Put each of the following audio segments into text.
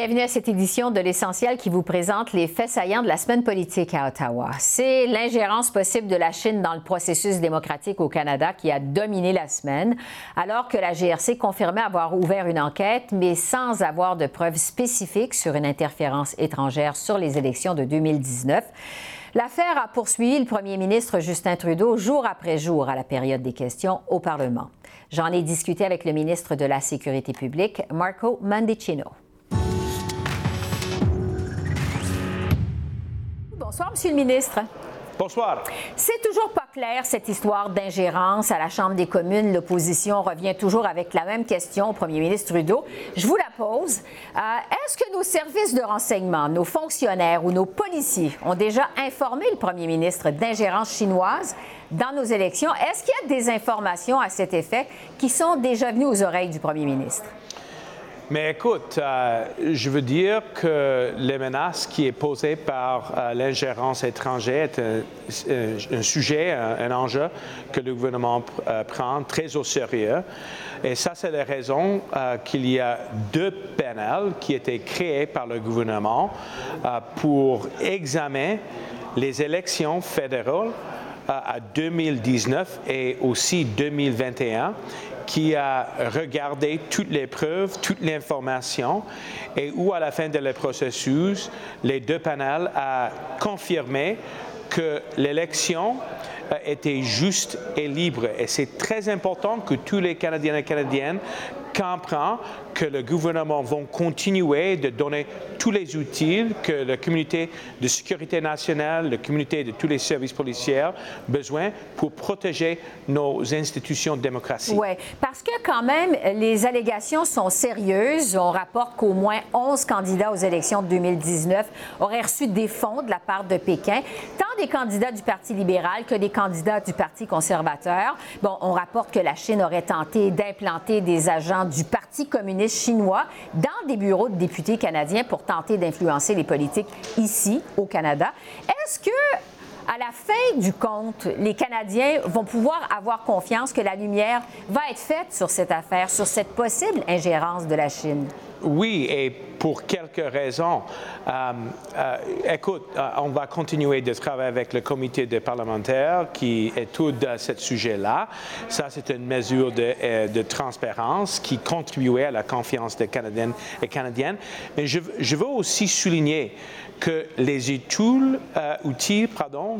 Bienvenue à cette édition de l'essentiel qui vous présente les faits saillants de la semaine politique à Ottawa. C'est l'ingérence possible de la Chine dans le processus démocratique au Canada qui a dominé la semaine, alors que la GRC confirmait avoir ouvert une enquête, mais sans avoir de preuves spécifiques sur une interférence étrangère sur les élections de 2019. L'affaire a poursuivi le premier ministre Justin Trudeau jour après jour à la période des questions au Parlement. J'en ai discuté avec le ministre de la Sécurité publique, Marco Mandicino. Bonsoir, Monsieur le ministre? Bonsoir. C'est toujours pas clair, cette histoire d'ingérence à la Chambre des communes. L'opposition revient toujours avec la même question au premier ministre Trudeau. Je vous la pose. Euh, est-ce que nos services de renseignement, nos fonctionnaires ou nos policiers ont déjà informé le premier ministre d'ingérence chinoise dans nos élections? Est-ce qu'il y a des informations à cet effet qui sont déjà venues aux oreilles du premier ministre? Mais écoute, euh, je veux dire que les menaces qui est posées par euh, l'ingérence étrangère est un, un sujet, un, enjeu que le gouvernement euh, prend très au sérieux. Et ça, c'est la raison qu'il y a deux panels qui étaient créés par le gouvernement pour examiner les élections fédérales à 2019 et aussi 2021 qui a regardé toutes les preuves, toute l'information, et où à la fin de le processus, les deux panels ont confirmé que l'élection euh, était juste et libre. Et c'est très important que tous les Canadiens et Canadiennes comprennent que le gouvernement va continuer de donner tous les outils que la communauté de sécurité nationale, la communauté de tous les services policiers besoin pour protéger nos institutions de démocratie. Oui, parce que quand même, les allégations sont sérieuses. On rapporte qu'au moins 11 candidats aux élections de 2019 auraient reçu des fonds de la part de Pékin, tant des candidats du Parti libéral que des candidats du Parti conservateur. Bon, on rapporte que la Chine aurait tenté d'implanter des agents du Parti communiste chinois dans des bureaux de députés canadiens pour tenter d'influencer les politiques ici, au Canada. Est-ce que à la fin du compte, les Canadiens vont pouvoir avoir confiance que la lumière va être faite sur cette affaire, sur cette possible ingérence de la Chine? Oui, et pour quelques raisons. Euh, euh, écoute, euh, on va continuer de travailler avec le comité des parlementaires qui étudie ce sujet-là. Ça, c'est une mesure de, transparence qui contribuait à la confiance des Canadiennes et Canadiennes. Mais je veux aussi souligner que les outils, euh, outils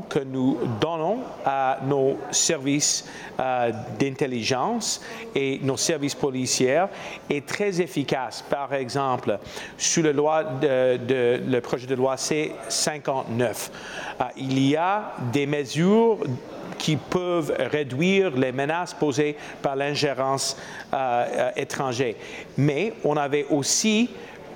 que nous donnons à nos services euh, d'intelligence et nos services policiers est très efficace. Par exemple, de, le projet de loi C-59, euh, il y a des mesures qui peuvent réduire les menaces posées par l'ingérence étrangère. Mais on avait aussi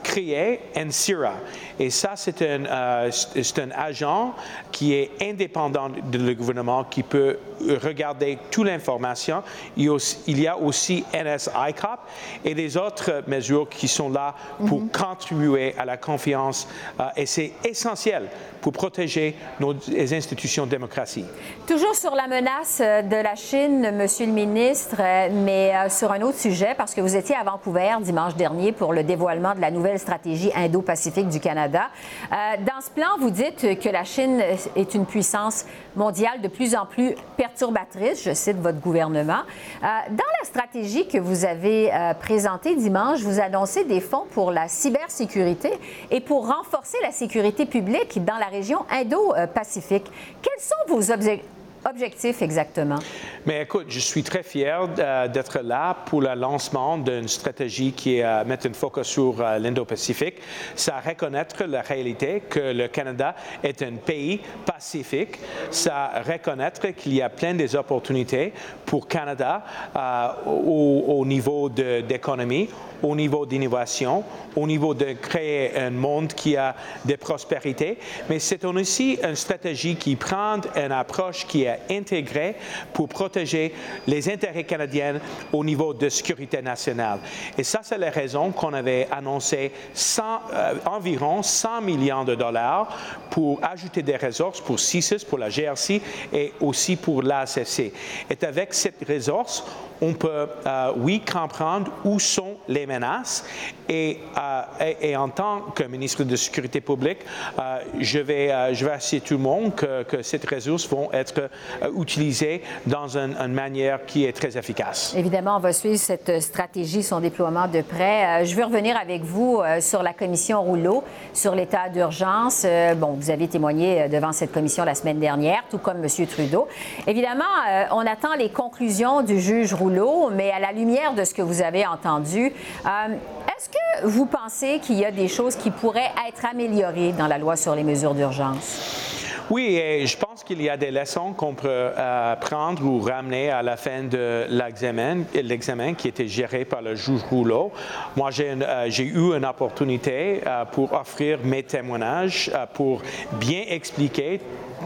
créé NCIRA. Et ça, c'est un, euh, un, agent qui est indépendant du gouvernement, qui peut regarder toute l'information. Il, il, y a aussi NSICOP et des autres mesures qui sont là pour mm-hmm. contribuer à la confiance. Euh, et c'est essentiel pour protéger nos institutions de démocratie. Toujours sur la menace euh, de la Chine, Monsieur le ministre, mais sur un autre sujet, parce que vous étiez à Vancouver dimanche dernier pour le dévoilement de la nouvelle stratégie Indo-Pacifique du Canada. Euh, dans ce plan, vous dites que la Chine est une puissance mondiale de plus en plus perturbatrice, je cite votre gouvernement. Euh, dans la stratégie que vous avez euh, présentée dimanche, vous annoncez des fonds pour la cybersécurité et pour renforcer la sécurité publique dans la Indo-Pacifique. Quels sont vos objectifs? objectif exactement? Mais écoute, je suis très fier euh, d'être là pour le lancement d'une stratégie qui euh, mettre un focus sur euh, l'Indo-Pacifique. Ça reconnaître la réalité que le Canada est un pays pacifique. Ça reconnaître qu'il y a plein des opportunités pour Canada au, au, niveau d'économie, au niveau d'innovation, au niveau de créer un monde qui a des prospérités, mais c'est aussi une stratégie qui prend une approche qui est intégrée pour protéger les intérêts canadiens au niveau de sécurité nationale. Et ça, c'est la raison qu'on avait annoncé 100, euh, environ 100 millions de dollars pour ajouter des ressources pour CISIS, pour la GRC et aussi pour l'ACC. Et avec cette ressource, on peut, euh, oui, comprendre où sont les menaces. Et, euh, et, en tant que ministre de Sécurité publique, euh, je, vais, vais assurer tout le monde que, que ces ressources vont être utilisées dans une, manière qui est très efficace. Évidemment, on va suivre cette stratégie, son déploiement de près. je veux revenir avec vous sur la commission Rouleau, sur l'état d'urgence. bon, vous avez témoigné devant cette commission la semaine dernière, tout comme M. Trudeau. Évidemment, on attend les conclusions du juge Rouleau mais à la lumière de ce que vous avez entendu, euh, est-ce que vous pensez qu'il y a des choses qui pourraient être améliorées dans la loi sur les mesures d'urgence? Oui, et je pense qu'il y a des leçons qu'on peut euh, prendre ou ramener à la fin de l'examen, l'examen qui était géré par le juge Rouleau. Moi, j'ai, euh, eu une opportunité pour offrir mes témoignages, pour bien expliquer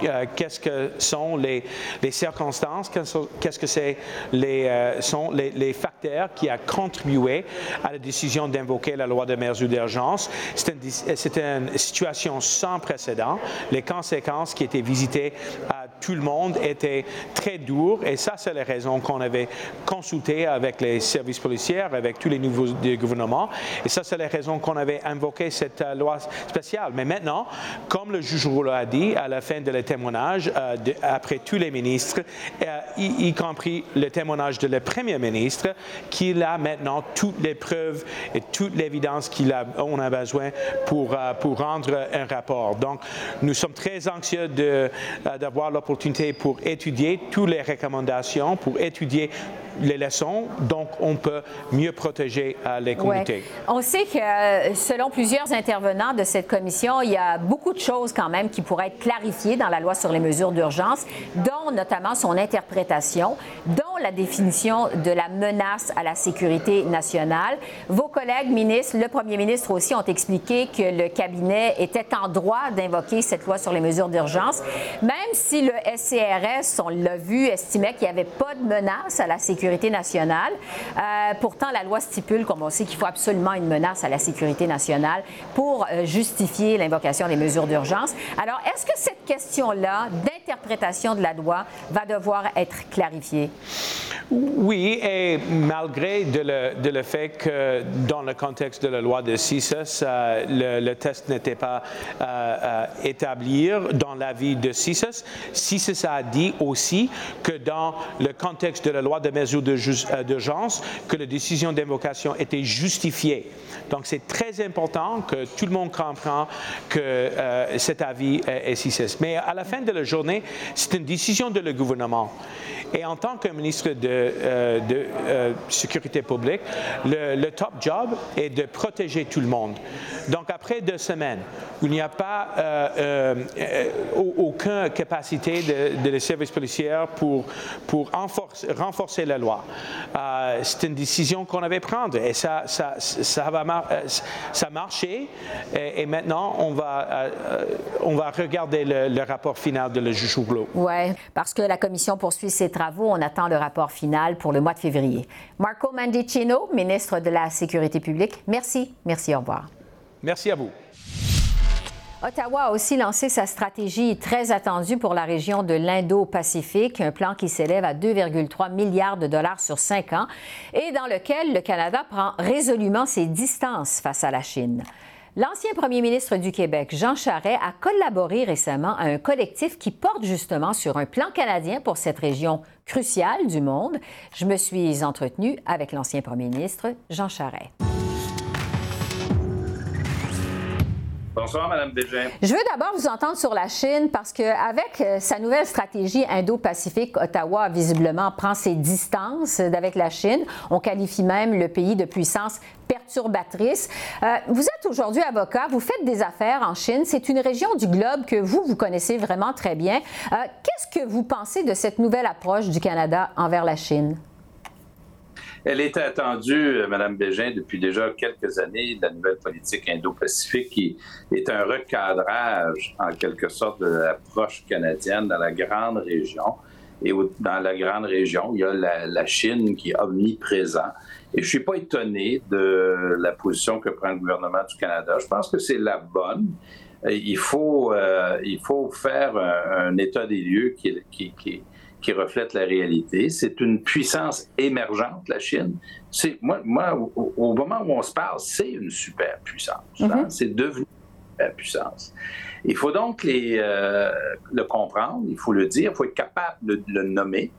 euh, qu'est-ce que sont les, circonstances, qu'est-ce que c'est euh, sont les, facteurs qui ont contribué à la décision d'invoquer la loi de mesures d'urgence. C'est une, une, situation sans précédent. Les conséquences qui étaient visitées à tout le monde étaient très dures et ça, c'est la raison qu'on avait consulté avec les services policiers, avec tous les nouveaux gouvernements et ça, c'est la raison qu'on avait invoqué cette euh, loi spéciale. Mais maintenant, comme le juge Rouleau a dit à la fin de la témoignage euh, après tous les ministres, euh, y, compris le témoignage de le Premier ministre, qu'il a maintenant toutes les preuves et toute l'évidence qu'on a, a besoin pour, pour rendre un rapport. Donc, nous sommes très anxieux d'avoir l'opportunité pour étudier toutes les recommandations, pour étudier les leçons, donc on peut mieux protéger euh, les communautés. On sait que euh, selon plusieurs intervenants de cette commission, il y a beaucoup de choses quand même qui pourraient être clarifiées dans la loi sur les mesures d'urgence, dont notamment son interprétation, dont la définition de la menace à la sécurité nationale. Vos collègues ministres, le premier ministre aussi, ont expliqué que le cabinet était en droit d'invoquer cette loi sur les mesures d'urgence, même si le SCRS, on l'a vu, estimait qu'il n'y avait pas de menace à la sécurité Euh, pourtant, la loi stipule, comme on sait, qu'il faut absolument une menace à la sécurité nationale pour euh, justifier l'invocation des mesures d'urgence. Alors, est-ce que cette question-là d'interprétation de la loi va devoir être clarifiée? Oui, et malgré le, fait que dans le contexte de la loi de CISAS, euh, le, test n'était pas euh, établi dans l'avis de CISAS, CISAS a dit aussi que dans le contexte de la loi de mesures euh, d'urgence, que la décision d'invocation était justifiée. Donc, c'est très important que tout le monde comprenne que euh, cet avis est, est Mais à la fin de la journée, c'est une décision de le gouvernement. Et en tant que ministre de, euh, euh, Sécurité publique, le, top job est de protéger tout le monde. Donc, après deux semaines, il n'y a pas euh, aucune capacité de, de les services policiers pour, pour renforcer, la loi. C'est une décision qu'on avait prendre et ça, ça, ça, va ça marché. Et, maintenant, on va, on va regarder le, rapport final de le juge Huglot. Oui, parce que la commission poursuit ses travaux. On attend le rapport final pour le mois de février. Marco Mandicino, ministre de la Sécurité publique, merci. Merci, au revoir. Merci à vous. Ottawa a aussi lancé sa stratégie très attendue pour la région de l'Indo-Pacifique, un plan qui s'élève à 2,3 milliards de dollars sur cinq ans et dans lequel le Canada prend résolument ses distances face à la Chine. L'ancien premier ministre du Québec, Jean Charest, a collaboré récemment à un collectif qui porte justement sur un plan canadien pour cette région cruciale du monde. Je me suis entretenue avec l'ancien premier ministre, Jean Charest. Je veux d'abord vous entendre sur la Chine parce qu'avec euh, sa nouvelle stratégie Indo-Pacifique, Ottawa visiblement prend ses distances avec la Chine. On qualifie même le pays de puissance perturbatrice. Euh, vous êtes aujourd'hui avocat, vous faites des affaires en Chine. C'est une région du globe que vous, vous connaissez vraiment très bien. Euh, qu'est-ce que vous pensez de cette nouvelle approche du Canada envers la Chine? Elle était attendue, euh, Mme Bégin, depuis déjà quelques années, la nouvelle politique indo-pacifique, qui est un recadrage, en quelque sorte, de l'approche canadienne dans la grande région. Et dans la grande région, il y a la, Chine qui est omniprésent. Et je ne suis pas étonné de la position que prend le gouvernement du Canada. Je pense que c'est la bonne. Il faut, euh, il faut faire un, état des lieux qui, qui, qui, qui reflète la réalité. C'est une puissance émergente, la Chine. C'est moi, moi au, moment où on se parle, c'est une super puissance. Hein. Mm-hmm. C'est devenu une super puissance. Il faut donc les, euh, le comprendre, il faut le dire, il faut être capable de, le nommer.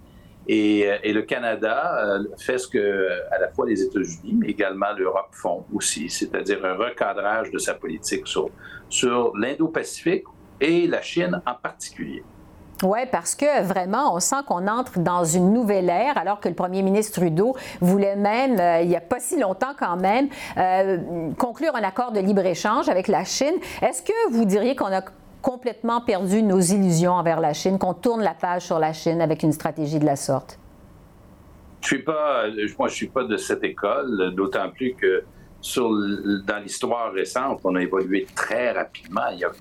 Et, euh, et, le Canada euh, fait ce que à la fois les États-Unis, mais également l'Europe font aussi, c'est-à-dire un recadrage de sa politique sur, sur l'Indo-Pacifique et la Chine en particulier. Oui, parce que vraiment, on sent qu'on entre dans une nouvelle ère, alors que le premier ministre Trudeau voulait même, euh, il n'y a pas si longtemps quand même, euh, conclure un accord de libre-échange avec la Chine. Est-ce que vous diriez qu'on a complètement perdu nos illusions envers la Chine, qu'on tourne la page sur la Chine avec une stratégie de la sorte? Je suis pas, moi, je suis pas de cette école, d'autant plus que sur, dans l'histoire récente, on a évolué très rapidement. Il y a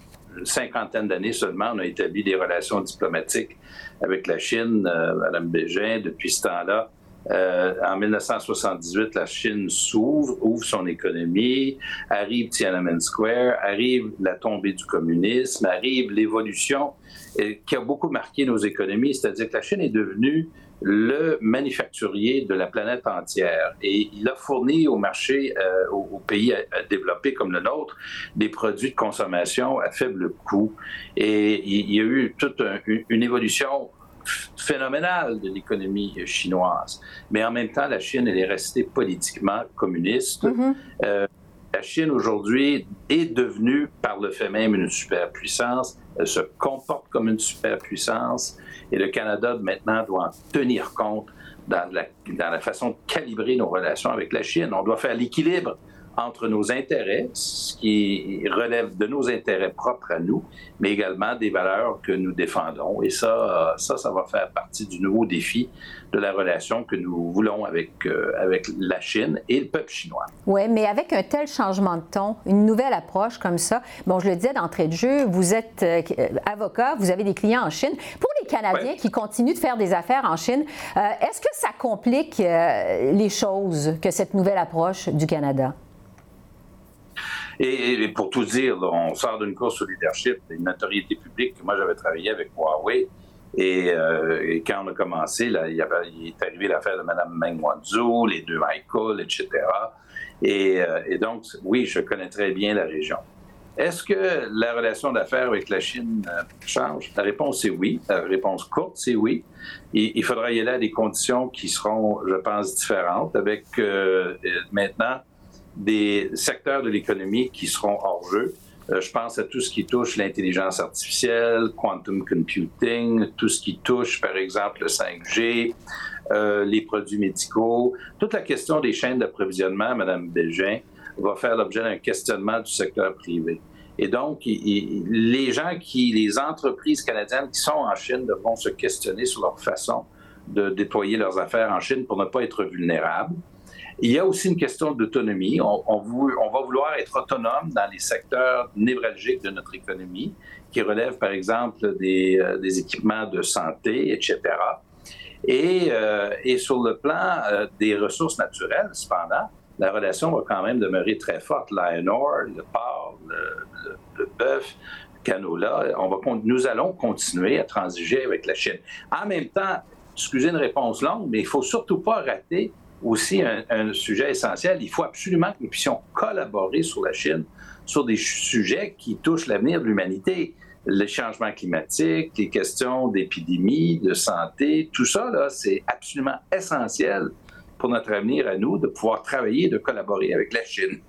cinquantaine d'années seulement, on a établi des relations diplomatiques avec la Chine, euh, Madame Bégin. Depuis ce temps-là, euh, en 1978, la Chine s'ouvre, ouvre son économie, arrive Tiananmen Square, arrive la tombée du communisme, arrive l'évolution qui a beaucoup marqué nos économies, c'est-à-dire que la Chine est devenue le manufacturier de la planète entière. Et il a fourni au marché, euh, aux, pays développés comme le nôtre, des produits de consommation à faible coût. Et il, y a eu toute une évolution phénoménale de l'économie chinoise. Mais en même temps, la Chine, elle est restée politiquement communiste. Mm-hmm. euh, la Chine aujourd'hui est devenue par le fait même une superpuissance. Elle se comporte comme une superpuissance. Et le Canada, maintenant, doit en tenir compte dans la, dans la façon de calibrer nos relations avec la Chine. On doit faire l'équilibre entre nos intérêts, ce qui relève de nos intérêts propres à nous, mais également des valeurs que nous défendons. Et ça, ça, ça va faire partie du nouveau défi de la relation que nous voulons avec, euh, avec la Chine et le peuple chinois. Oui, mais avec un tel changement de ton, une nouvelle approche comme ça, bon, je le disais d'entrée de jeu, vous êtes euh, avocat, vous avez des clients en Chine. Pour les Canadiens qui continuent de faire des affaires en Chine, euh, est-ce que ça complique les choses que cette nouvelle approche du Canada? Et, pour tout dire, on sort d'une course au leadership, une notoriété publique. Moi, j'avais travaillé avec Huawei. Euh, et, quand on a commencé, il, est arrivé l'affaire de Mme Meng Wanzhou, les deux Michael, etc. Et, euh, et, donc, oui, je connais très bien la région. Est-ce que la relation d'affaires avec la Chine euh, change? La réponse est oui. La réponse courte, c'est oui. Il faudra y aller à des conditions qui seront, je pense, différentes, avec maintenant des secteurs de l'économie qui seront hors jeu. Euh, je pense à tout ce qui touche l'intelligence artificielle, quantum computing, tout ce qui touche, par exemple, le 5G, euh, les produits médicaux. Toute la question des chaînes d'approvisionnement, Madame Bégin, va faire l'objet d'un questionnement du secteur privé. Et donc, les gens qui, les entreprises canadiennes qui sont en Chine devront se questionner sur leur façon de déployer leurs affaires en Chine pour ne pas être vulnérables. Il y a aussi une question d'autonomie. On, va vouloir être autonome dans les secteurs névralgiques de notre économie, qui relèvent par exemple des, euh, équipements de santé, etc. Et, euh, et sur le plan euh, des ressources naturelles, cependant, la relation va quand même demeurer très forte. L'iron le porc, le, le, bœuf, canola, on va, nous allons continuer à transiger avec la Chine. En même temps, excusez une réponse longue, mais il faut surtout pas rater aussi un, sujet essentiel. Il faut absolument que nous puissions collaborer sur la Chine sur des sujets qui touchent l'avenir de l'humanité. Les changements climatiques, les questions d'épidémie, de santé, tout ça, là, c'est absolument essentiel pour notre avenir à nous de pouvoir travailler de collaborer avec la Chine.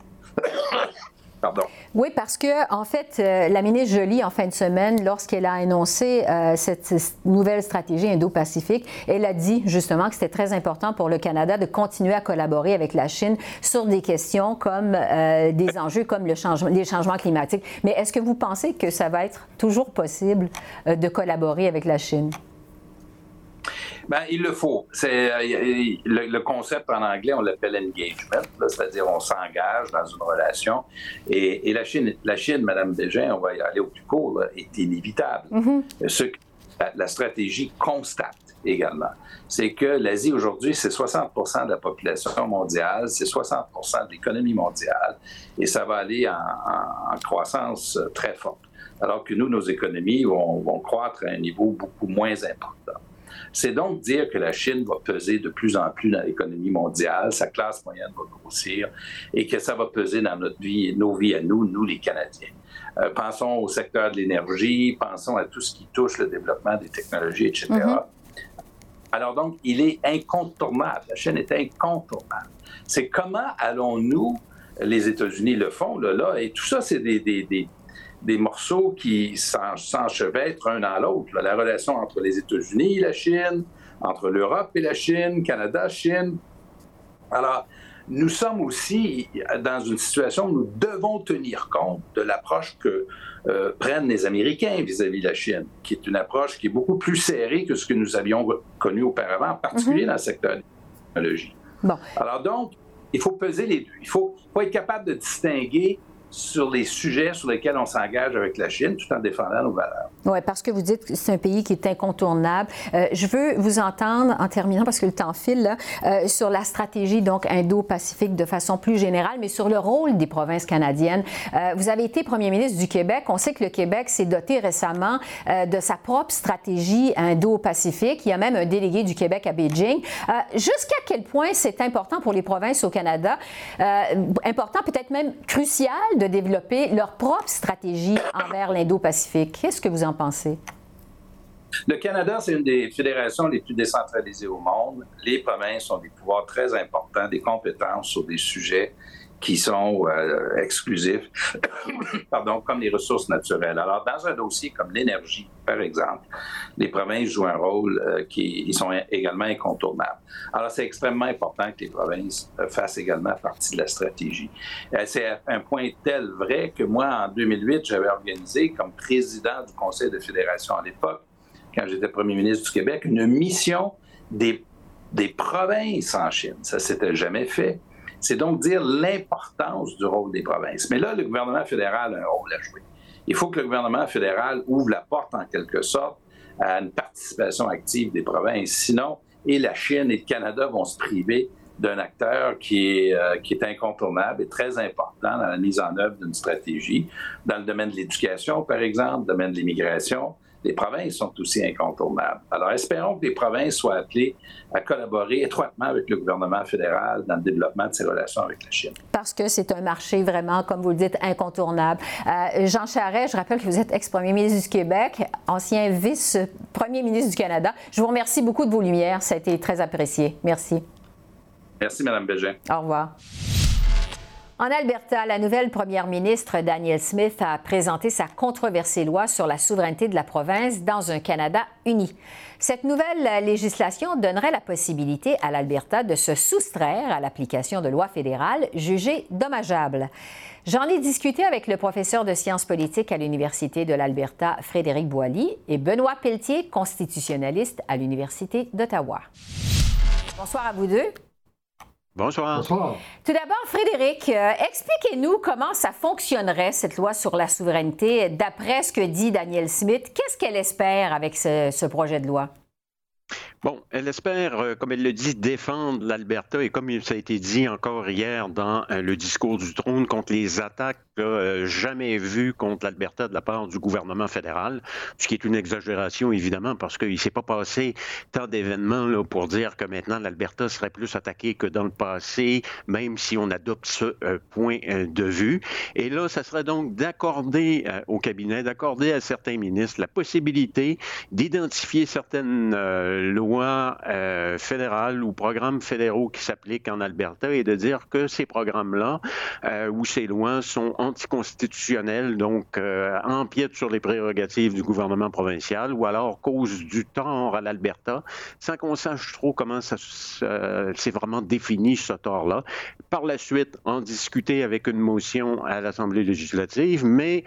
Oui, parce que, en fait, euh, la ministre Jolie, en fin de semaine, lorsqu'elle a annoncé euh, cette, nouvelle stratégie Indo-Pacifique, elle a dit justement que c'était très important pour le Canada de continuer à collaborer avec la Chine sur des questions comme euh, des enjeux comme le changement, les changements climatiques. Mais est-ce que vous pensez que ça va être toujours possible de collaborer avec la Chine? Ben, il le faut. C'est euh, le, concept en anglais, on l'appelle engagement, c'est-à-dire on s'engage dans une relation. Et, la Chine, la Chine, Madame Bégin, on va y aller au plus court, est inévitable. Mm-hmm. Ce que la, stratégie constate également, c'est que l'Asie aujourd'hui, c'est 60% de la population mondiale, c'est 60% de l'économie mondiale, et ça va aller en, croissance très forte. Alors que nous, nos économies vont, vont croître à un niveau beaucoup moins important. C'est donc dire que la Chine va peser de plus en plus dans l'économie mondiale, sa classe moyenne va grossir et que ça va peser dans notre vie, nos vies à nous, nous les Canadiens. Euh, pensons au secteur de l'énergie, pensons à tout ce qui touche le développement des technologies, etc. Mm-hmm. Alors donc, il est incontournable. La Chine est incontournable. C'est comment allons-nous, les États-Unis le font, là, là, et tout ça, c'est des, des, des morceaux qui s'enchevêtrent un dans l'autre. La relation entre les États-Unis et la Chine, entre l'Europe et la Chine, Canada, Chine. Alors, nous sommes aussi dans une situation où nous devons tenir compte de l'approche que euh, prennent les Américains vis-à-vis de la Chine, qui est une approche qui est beaucoup plus serrée que ce que nous avions connu auparavant, en particulier mm-hmm. dans le secteur de la technologie. Bon. Alors donc, il faut peser les deux. Il faut, faut être capable de distinguer sur les sujets sur lesquels on s'engage avec la Chine tout en défendant nos valeurs. Oui, parce que vous dites que c'est un pays qui est incontournable. Euh, je veux vous entendre, en terminant, parce que le temps file, là, euh, sur la stratégie donc indo-pacifique de façon plus générale, mais sur le rôle des provinces canadiennes. Euh, vous avez été premier ministre du Québec. On sait que le Québec s'est doté récemment de sa propre stratégie indo-pacifique. Il y a même un délégué du Québec à Beijing. Jusqu'à quel point c'est important pour les provinces au Canada, important peut-être même crucial de développer leur propre stratégie envers l'Indo-Pacifique. Qu'est-ce que vous en pensez? Le Canada, c'est une des fédérations les plus décentralisées au monde. Les provinces ont des pouvoirs très importants, des compétences sur des sujets qui sont euh, exclusifs, pardon, comme les ressources naturelles. Alors, dans un dossier comme l'énergie, par exemple, les provinces jouent un rôle euh, qui ils sont également incontournables. Alors, c'est extrêmement important que les provinces euh, fassent également partie de la stratégie. c'est un point tel vrai que moi, en 2008, j'avais organisé, comme président du Conseil de fédération à l'époque, quand j'étais premier ministre du Québec, une mission des, des provinces en Chine. Ça s'était jamais fait. C'est donc dire l'importance du rôle des provinces. Mais là, le gouvernement fédéral a un rôle à jouer. Il faut que le gouvernement fédéral ouvre la porte, en quelque sorte, à une participation active des provinces. Sinon, et la Chine et le Canada vont se priver d'un acteur qui est, euh, qui est incontournable et très important dans la mise en œuvre d'une stratégie, dans le domaine de l'éducation, par exemple, le domaine de l'immigration, les provinces sont aussi incontournables. Alors, espérons que les provinces soient appelées à collaborer étroitement avec le gouvernement fédéral dans le développement de ces relations avec la Chine. Parce que c'est un marché vraiment, comme vous le dites, incontournable. Euh, Jean Charest, je rappelle que vous êtes ex-premier ministre du Québec, ancien vice-premier ministre du Canada. Je vous remercie beaucoup de vos lumières. Ça a été très apprécié. Merci. Merci, Mme Bégin. Au revoir. En Alberta, la nouvelle première ministre Danielle Smith a présenté sa controversée loi sur la souveraineté de la province dans un Canada uni. Cette nouvelle législation donnerait la possibilité à l'Alberta de se soustraire à l'application de lois fédérales jugées dommageables. J'en ai discuté avec le professeur de sciences politiques à l'Université de l'Alberta, Frédéric Boilly, et Benoît Pelletier, constitutionnaliste à l'Université d'Ottawa. Bonsoir à vous deux. Bonsoir. Tout d'abord, Frédéric, euh, expliquez-nous comment ça fonctionnerait, cette loi sur la souveraineté, d'après ce que dit Daniel Smith. Qu'est-ce qu'elle espère avec ce projet de loi? Bon, elle espère, euh, comme elle le dit, défendre l'Alberta et comme ça a été dit encore hier dans euh, le discours du trône contre les attaques euh, jamais vues contre l'Alberta de la part du gouvernement fédéral, ce qui est une exagération évidemment parce qu'il ne s'est pas passé tant d'événements pour dire que maintenant l'Alberta serait plus attaquée que dans le passé, même si on adopte ce point de vue. Et là, ça serait donc d'accorder au cabinet, d'accorder à certains ministres la possibilité d'identifier certaines lois lois euh, fédérales ou programmes fédéraux qui s'appliquent en Alberta et de dire que ces programmes-là euh, ou ces lois sont anticonstitutionnels, donc euh, empiètent sur les prérogatives du gouvernement provincial ou alors causent du tort à l'Alberta, sans qu'on sache trop comment ça s'est vraiment défini ce tort-là. Par la suite, en discuter avec une motion à l'Assemblée législative, mais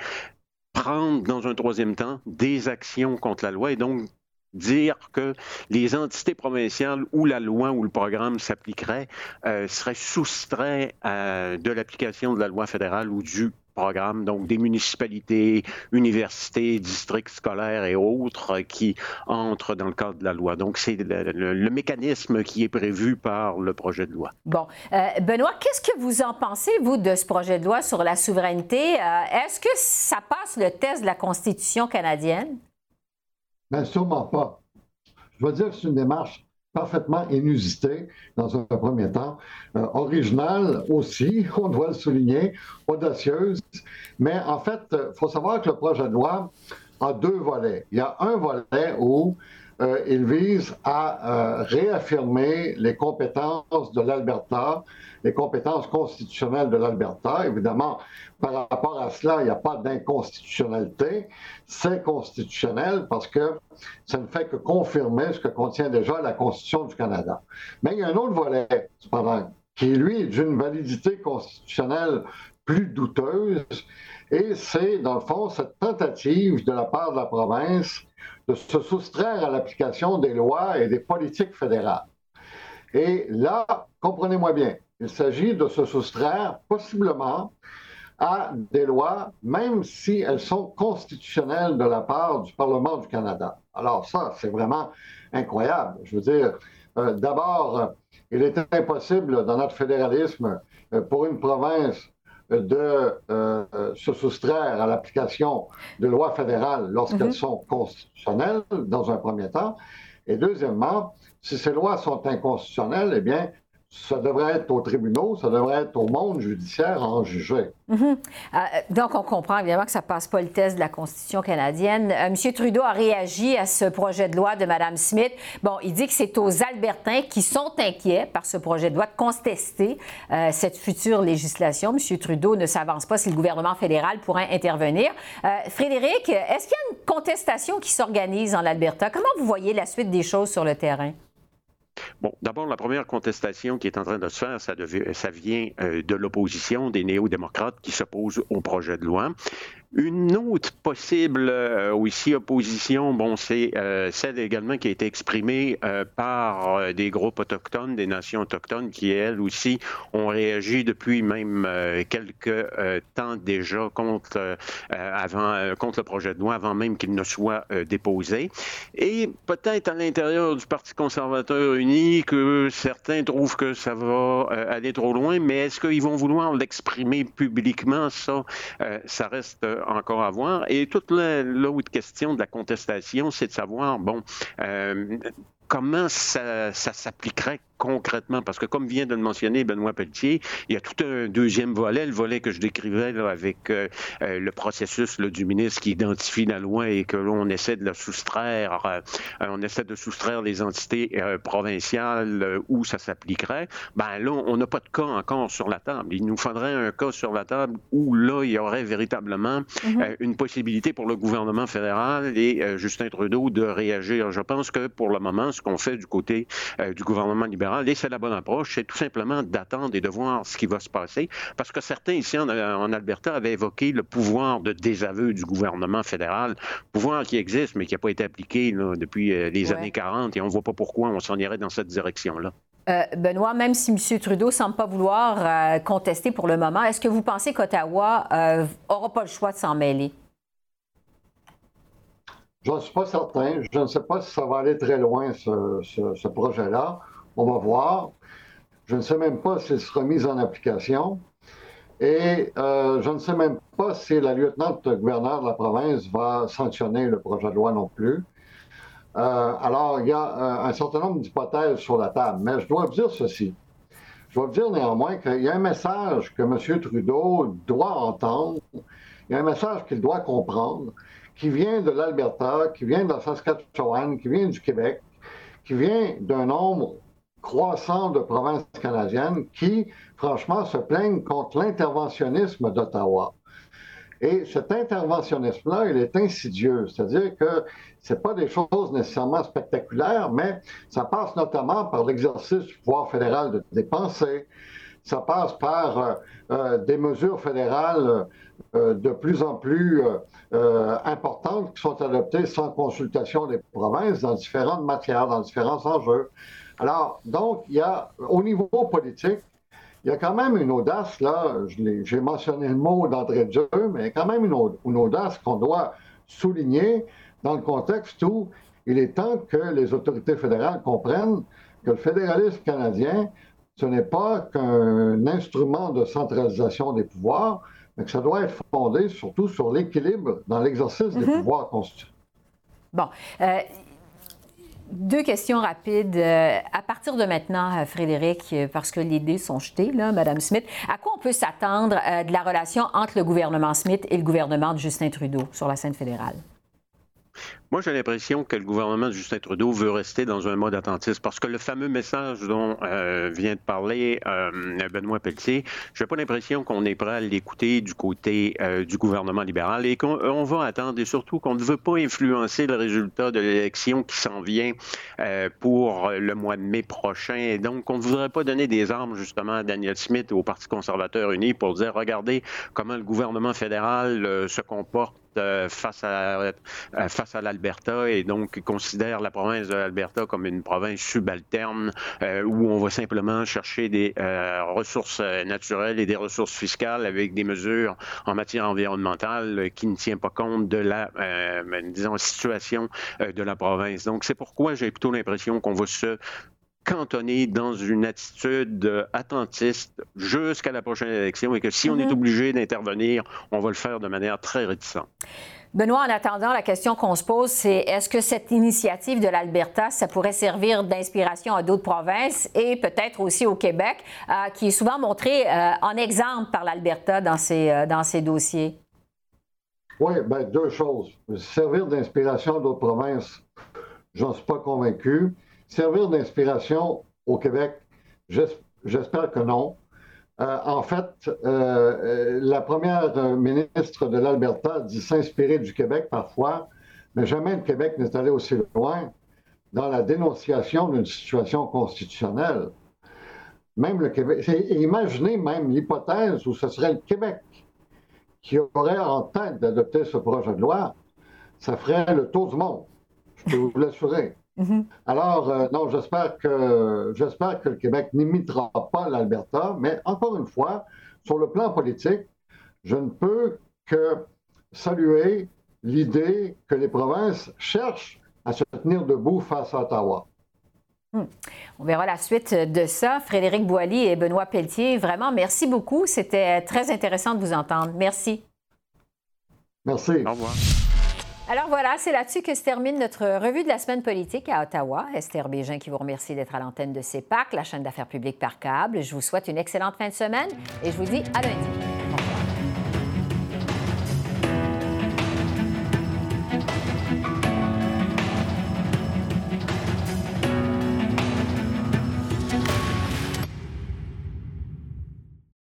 prendre dans un troisième temps des actions contre la loi et donc dire que les entités provinciales où la loi ou le programme s'appliquerait euh, seraient soustraits euh, de l'application de la loi fédérale ou du programme, donc des municipalités, universités, districts scolaires et autres qui entrent dans le cadre de la loi. Donc, c'est le, mécanisme qui est prévu par le projet de loi. Bon. Euh, Benoît, qu'est-ce que vous en pensez, vous, de ce projet de loi sur la souveraineté? Est-ce que ça passe le test de la Constitution canadienne? Bien, sûrement pas. Je veux dire que c'est une démarche parfaitement inusitée dans un premier temps, euh, originale aussi, on doit le souligner, audacieuse, mais en fait, il euh, faut savoir que le projet de loi a deux volets. Il y a un volet où euh, il vise à euh, réaffirmer les compétences de l'Alberta, les compétences constitutionnelles de l'Alberta. Évidemment, par rapport à cela, il n'y a pas d'inconstitutionnalité. C'est constitutionnel parce que ça ne fait que confirmer ce que contient déjà la Constitution du Canada. Mais il y a un autre volet, cependant, qui, lui, est d'une validité constitutionnelle plus douteuse, et c'est, dans le fond, cette tentative de la part de la province de se soustraire à l'application des lois et des politiques fédérales. Et là, comprenez-moi bien, il s'agit de se soustraire possiblement à des lois, même si elles sont constitutionnelles de la part du Parlement du Canada. Alors ça, c'est vraiment incroyable. Je veux dire, euh, d'abord, il est impossible dans notre fédéralisme euh, pour une province de euh, se soustraire à l'application de lois fédérales lorsqu'elles mhm. sont constitutionnelles, dans un premier temps. Et deuxièmement, si ces lois sont inconstitutionnelles, eh bien, ça devrait être aux tribunaux, ça devrait être au monde judiciaire en juger. Mhm. Euh, donc, on comprend évidemment que ça ne passe pas le test de la Constitution canadienne. Euh, M. Trudeau a réagi à ce projet de loi de Mme Smith. Bon, il dit que c'est aux Albertains qui sont inquiets par ce projet de loi de contester euh, cette future législation. M. Trudeau ne s'avance pas si le gouvernement fédéral pourrait intervenir. Frédéric, est-ce qu'il y a une contestation qui s'organise en Alberta? Comment vous voyez la suite des choses sur le terrain? Bon, d'abord, la première contestation qui est en train de se faire, ça, vient euh, de l'opposition, des néo-démocrates qui s'opposent au projet de loi. Une autre possible euh, aussi opposition, bon, c'est euh, celle également qui a été exprimée euh, par euh, des groupes autochtones, des nations autochtones, qui elles aussi ont réagi depuis même quelques temps déjà contre avant contre le projet de loi, avant même qu'il ne soit déposé. Et peut-être à l'intérieur du Parti conservateur uni que certains trouvent que ça va aller trop loin, mais est-ce qu'ils vont vouloir l'exprimer publiquement? Ça, ça reste encore à voir. Et toute l'autre question de la contestation, c'est de savoir, bon, euh, comment ça, ça s'appliquerait concrètement? Parce que comme vient de le mentionner Benoît Pelletier, il y a tout un deuxième volet, le volet que je décrivais avec euh, euh, le processus du ministre qui identifie la loi et que l'on essaie de la soustraire, euh, on essaie de soustraire les entités provinciales où ça s'appliquerait. Ben là, on n'a pas de cas encore sur la table. Il nous faudrait un cas sur la table où là, il y aurait véritablement mm-hmm. une possibilité pour le gouvernement fédéral et Justin Trudeau de réagir. Je pense que pour le moment, ce qu'on fait du côté du gouvernement libéral, et c'est la bonne approche, c'est tout simplement d'attendre et de voir ce qui va se passer. Parce que certains ici en, Alberta avaient évoqué le pouvoir de désaveu du gouvernement fédéral, pouvoir qui existe, mais qui n'a pas été appliqué depuis euh, les années 40, et on ne voit pas pourquoi on s'en irait dans cette direction-là. Euh, Benoît, même si M. Trudeau ne semble pas vouloir euh, contester pour le moment, est-ce que vous pensez qu'Ottawa n'aura pas le choix de s'en mêler? Je ne suis pas certain. Je ne sais pas si ça va aller très loin, ce projet-là. On va voir. Je ne sais même pas s'il sera mis en application. Et euh, je ne sais même pas si la lieutenante gouverneur de la province va sanctionner le projet de loi non plus. Euh, alors, il y a euh, un certain nombre d'hypothèses sur la table, mais je dois vous dire ceci. Je dois vous dire néanmoins qu'il y a un message que M. Trudeau doit entendre, il y a un message qu'il doit comprendre, qui vient de l'Alberta, qui vient de la Saskatchewan, qui vient du Québec, qui vient d'un nombre croissant de provinces canadiennes qui, franchement, se plaignent contre l'interventionnisme d'Ottawa. Et cet interventionnisme-là, il est insidieux, c'est-à-dire que ce pas des choses nécessairement spectaculaires, mais ça passe notamment par l'exercice du pouvoir fédéral de dépenser, ça passe par euh, euh, des mesures fédérales euh, de plus en plus importantes qui sont adoptées sans consultation des provinces dans différentes matières, dans différents enjeux. Alors, donc, il y a, au niveau politique, il y a quand même une audace, là, j'ai mentionné le mot d'André Dieu, mais il y a quand même une, audace qu'on doit souligner dans le contexte où il est temps que les autorités fédérales comprennent que le fédéralisme canadien, ce n'est pas qu'un instrument de centralisation des pouvoirs, mais que ça doit être fondé surtout sur l'équilibre dans l'exercice des mm-hmm. pouvoirs constitutionnels. Bon. Euh, deux questions rapides. Euh, à partir de maintenant, euh, Frédéric, euh, parce que les dés sont jetés, là, Madame Smith, à quoi on peut s'attendre de la relation entre le gouvernement Smith et le gouvernement de Justin Trudeau sur la scène fédérale? Moi, j'ai l'impression que le gouvernement de Justin Trudeau veut rester dans un mode attentiste parce que le fameux message dont euh, vient de parler euh, Benoît Pelletier, j'ai pas l'impression qu'on est prêt à l'écouter du côté euh, du gouvernement libéral et qu'on va attendre et surtout qu'on ne veut pas influencer le résultat de l'élection qui s'en vient pour le mois de mai prochain. Et donc, on ne voudrait pas donner des armes justement à Daniel Smith au Parti conservateur uni pour dire, regardez comment le gouvernement fédéral se comporte face à, face à l'Alberta et donc considère la province de l'Alberta comme une province subalterne euh, où on va simplement chercher des euh, ressources naturelles et des ressources fiscales avec des mesures en matière environnementale qui ne tiennent pas compte de la, euh, disons, situation de la province. Donc, c'est pourquoi j'ai plutôt l'impression qu'on va se cantonné dans une attitude attentiste jusqu'à la prochaine élection et que si on est mhm. obligé d'intervenir, on va le faire de manière très réticente. Benoît, en attendant, la question qu'on se pose, c'est est-ce que cette initiative de l'Alberta, ça pourrait servir d'inspiration à d'autres provinces et peut-être aussi au Québec, euh, qui est souvent montré euh, en exemple par l'Alberta dans ses, euh, dans ses dossiers? Oui, bien, deux choses. Servir d'inspiration à d'autres provinces, j'en suis pas convaincu servir d'inspiration au Québec? J'espère que non. Euh, en fait, euh, euh, la première ministre de l'Alberta dit s'inspirer du Québec parfois, mais jamais le Québec n'est allé aussi loin dans la dénonciation d'une situation constitutionnelle. Même le Québec. Imaginez même l'hypothèse où ce serait le Québec qui aurait en tête d'adopter ce projet de loi. Ça ferait le tour du monde. Je peux vous l'assurer. Mm-hmm. Alors, euh, non, j'espère que, j'espère que le Québec n'imitera pas l'Alberta, mais encore une fois, sur le plan politique, je ne peux que saluer l'idée que les provinces cherchent à se tenir debout face à Ottawa. Hmm. On verra la suite de ça. Frédéric Boilly et Benoît Pelletier, vraiment, merci beaucoup. C'était très intéressant de vous entendre. Merci. Merci. Au revoir. Alors voilà, c'est là-dessus que se termine notre revue de la semaine politique à Ottawa. Esther Bégin qui vous remercie d'être à l'antenne de CEPAC, la chaîne d'affaires publiques par câble. Je vous souhaite une excellente fin de semaine et je vous dis à lundi.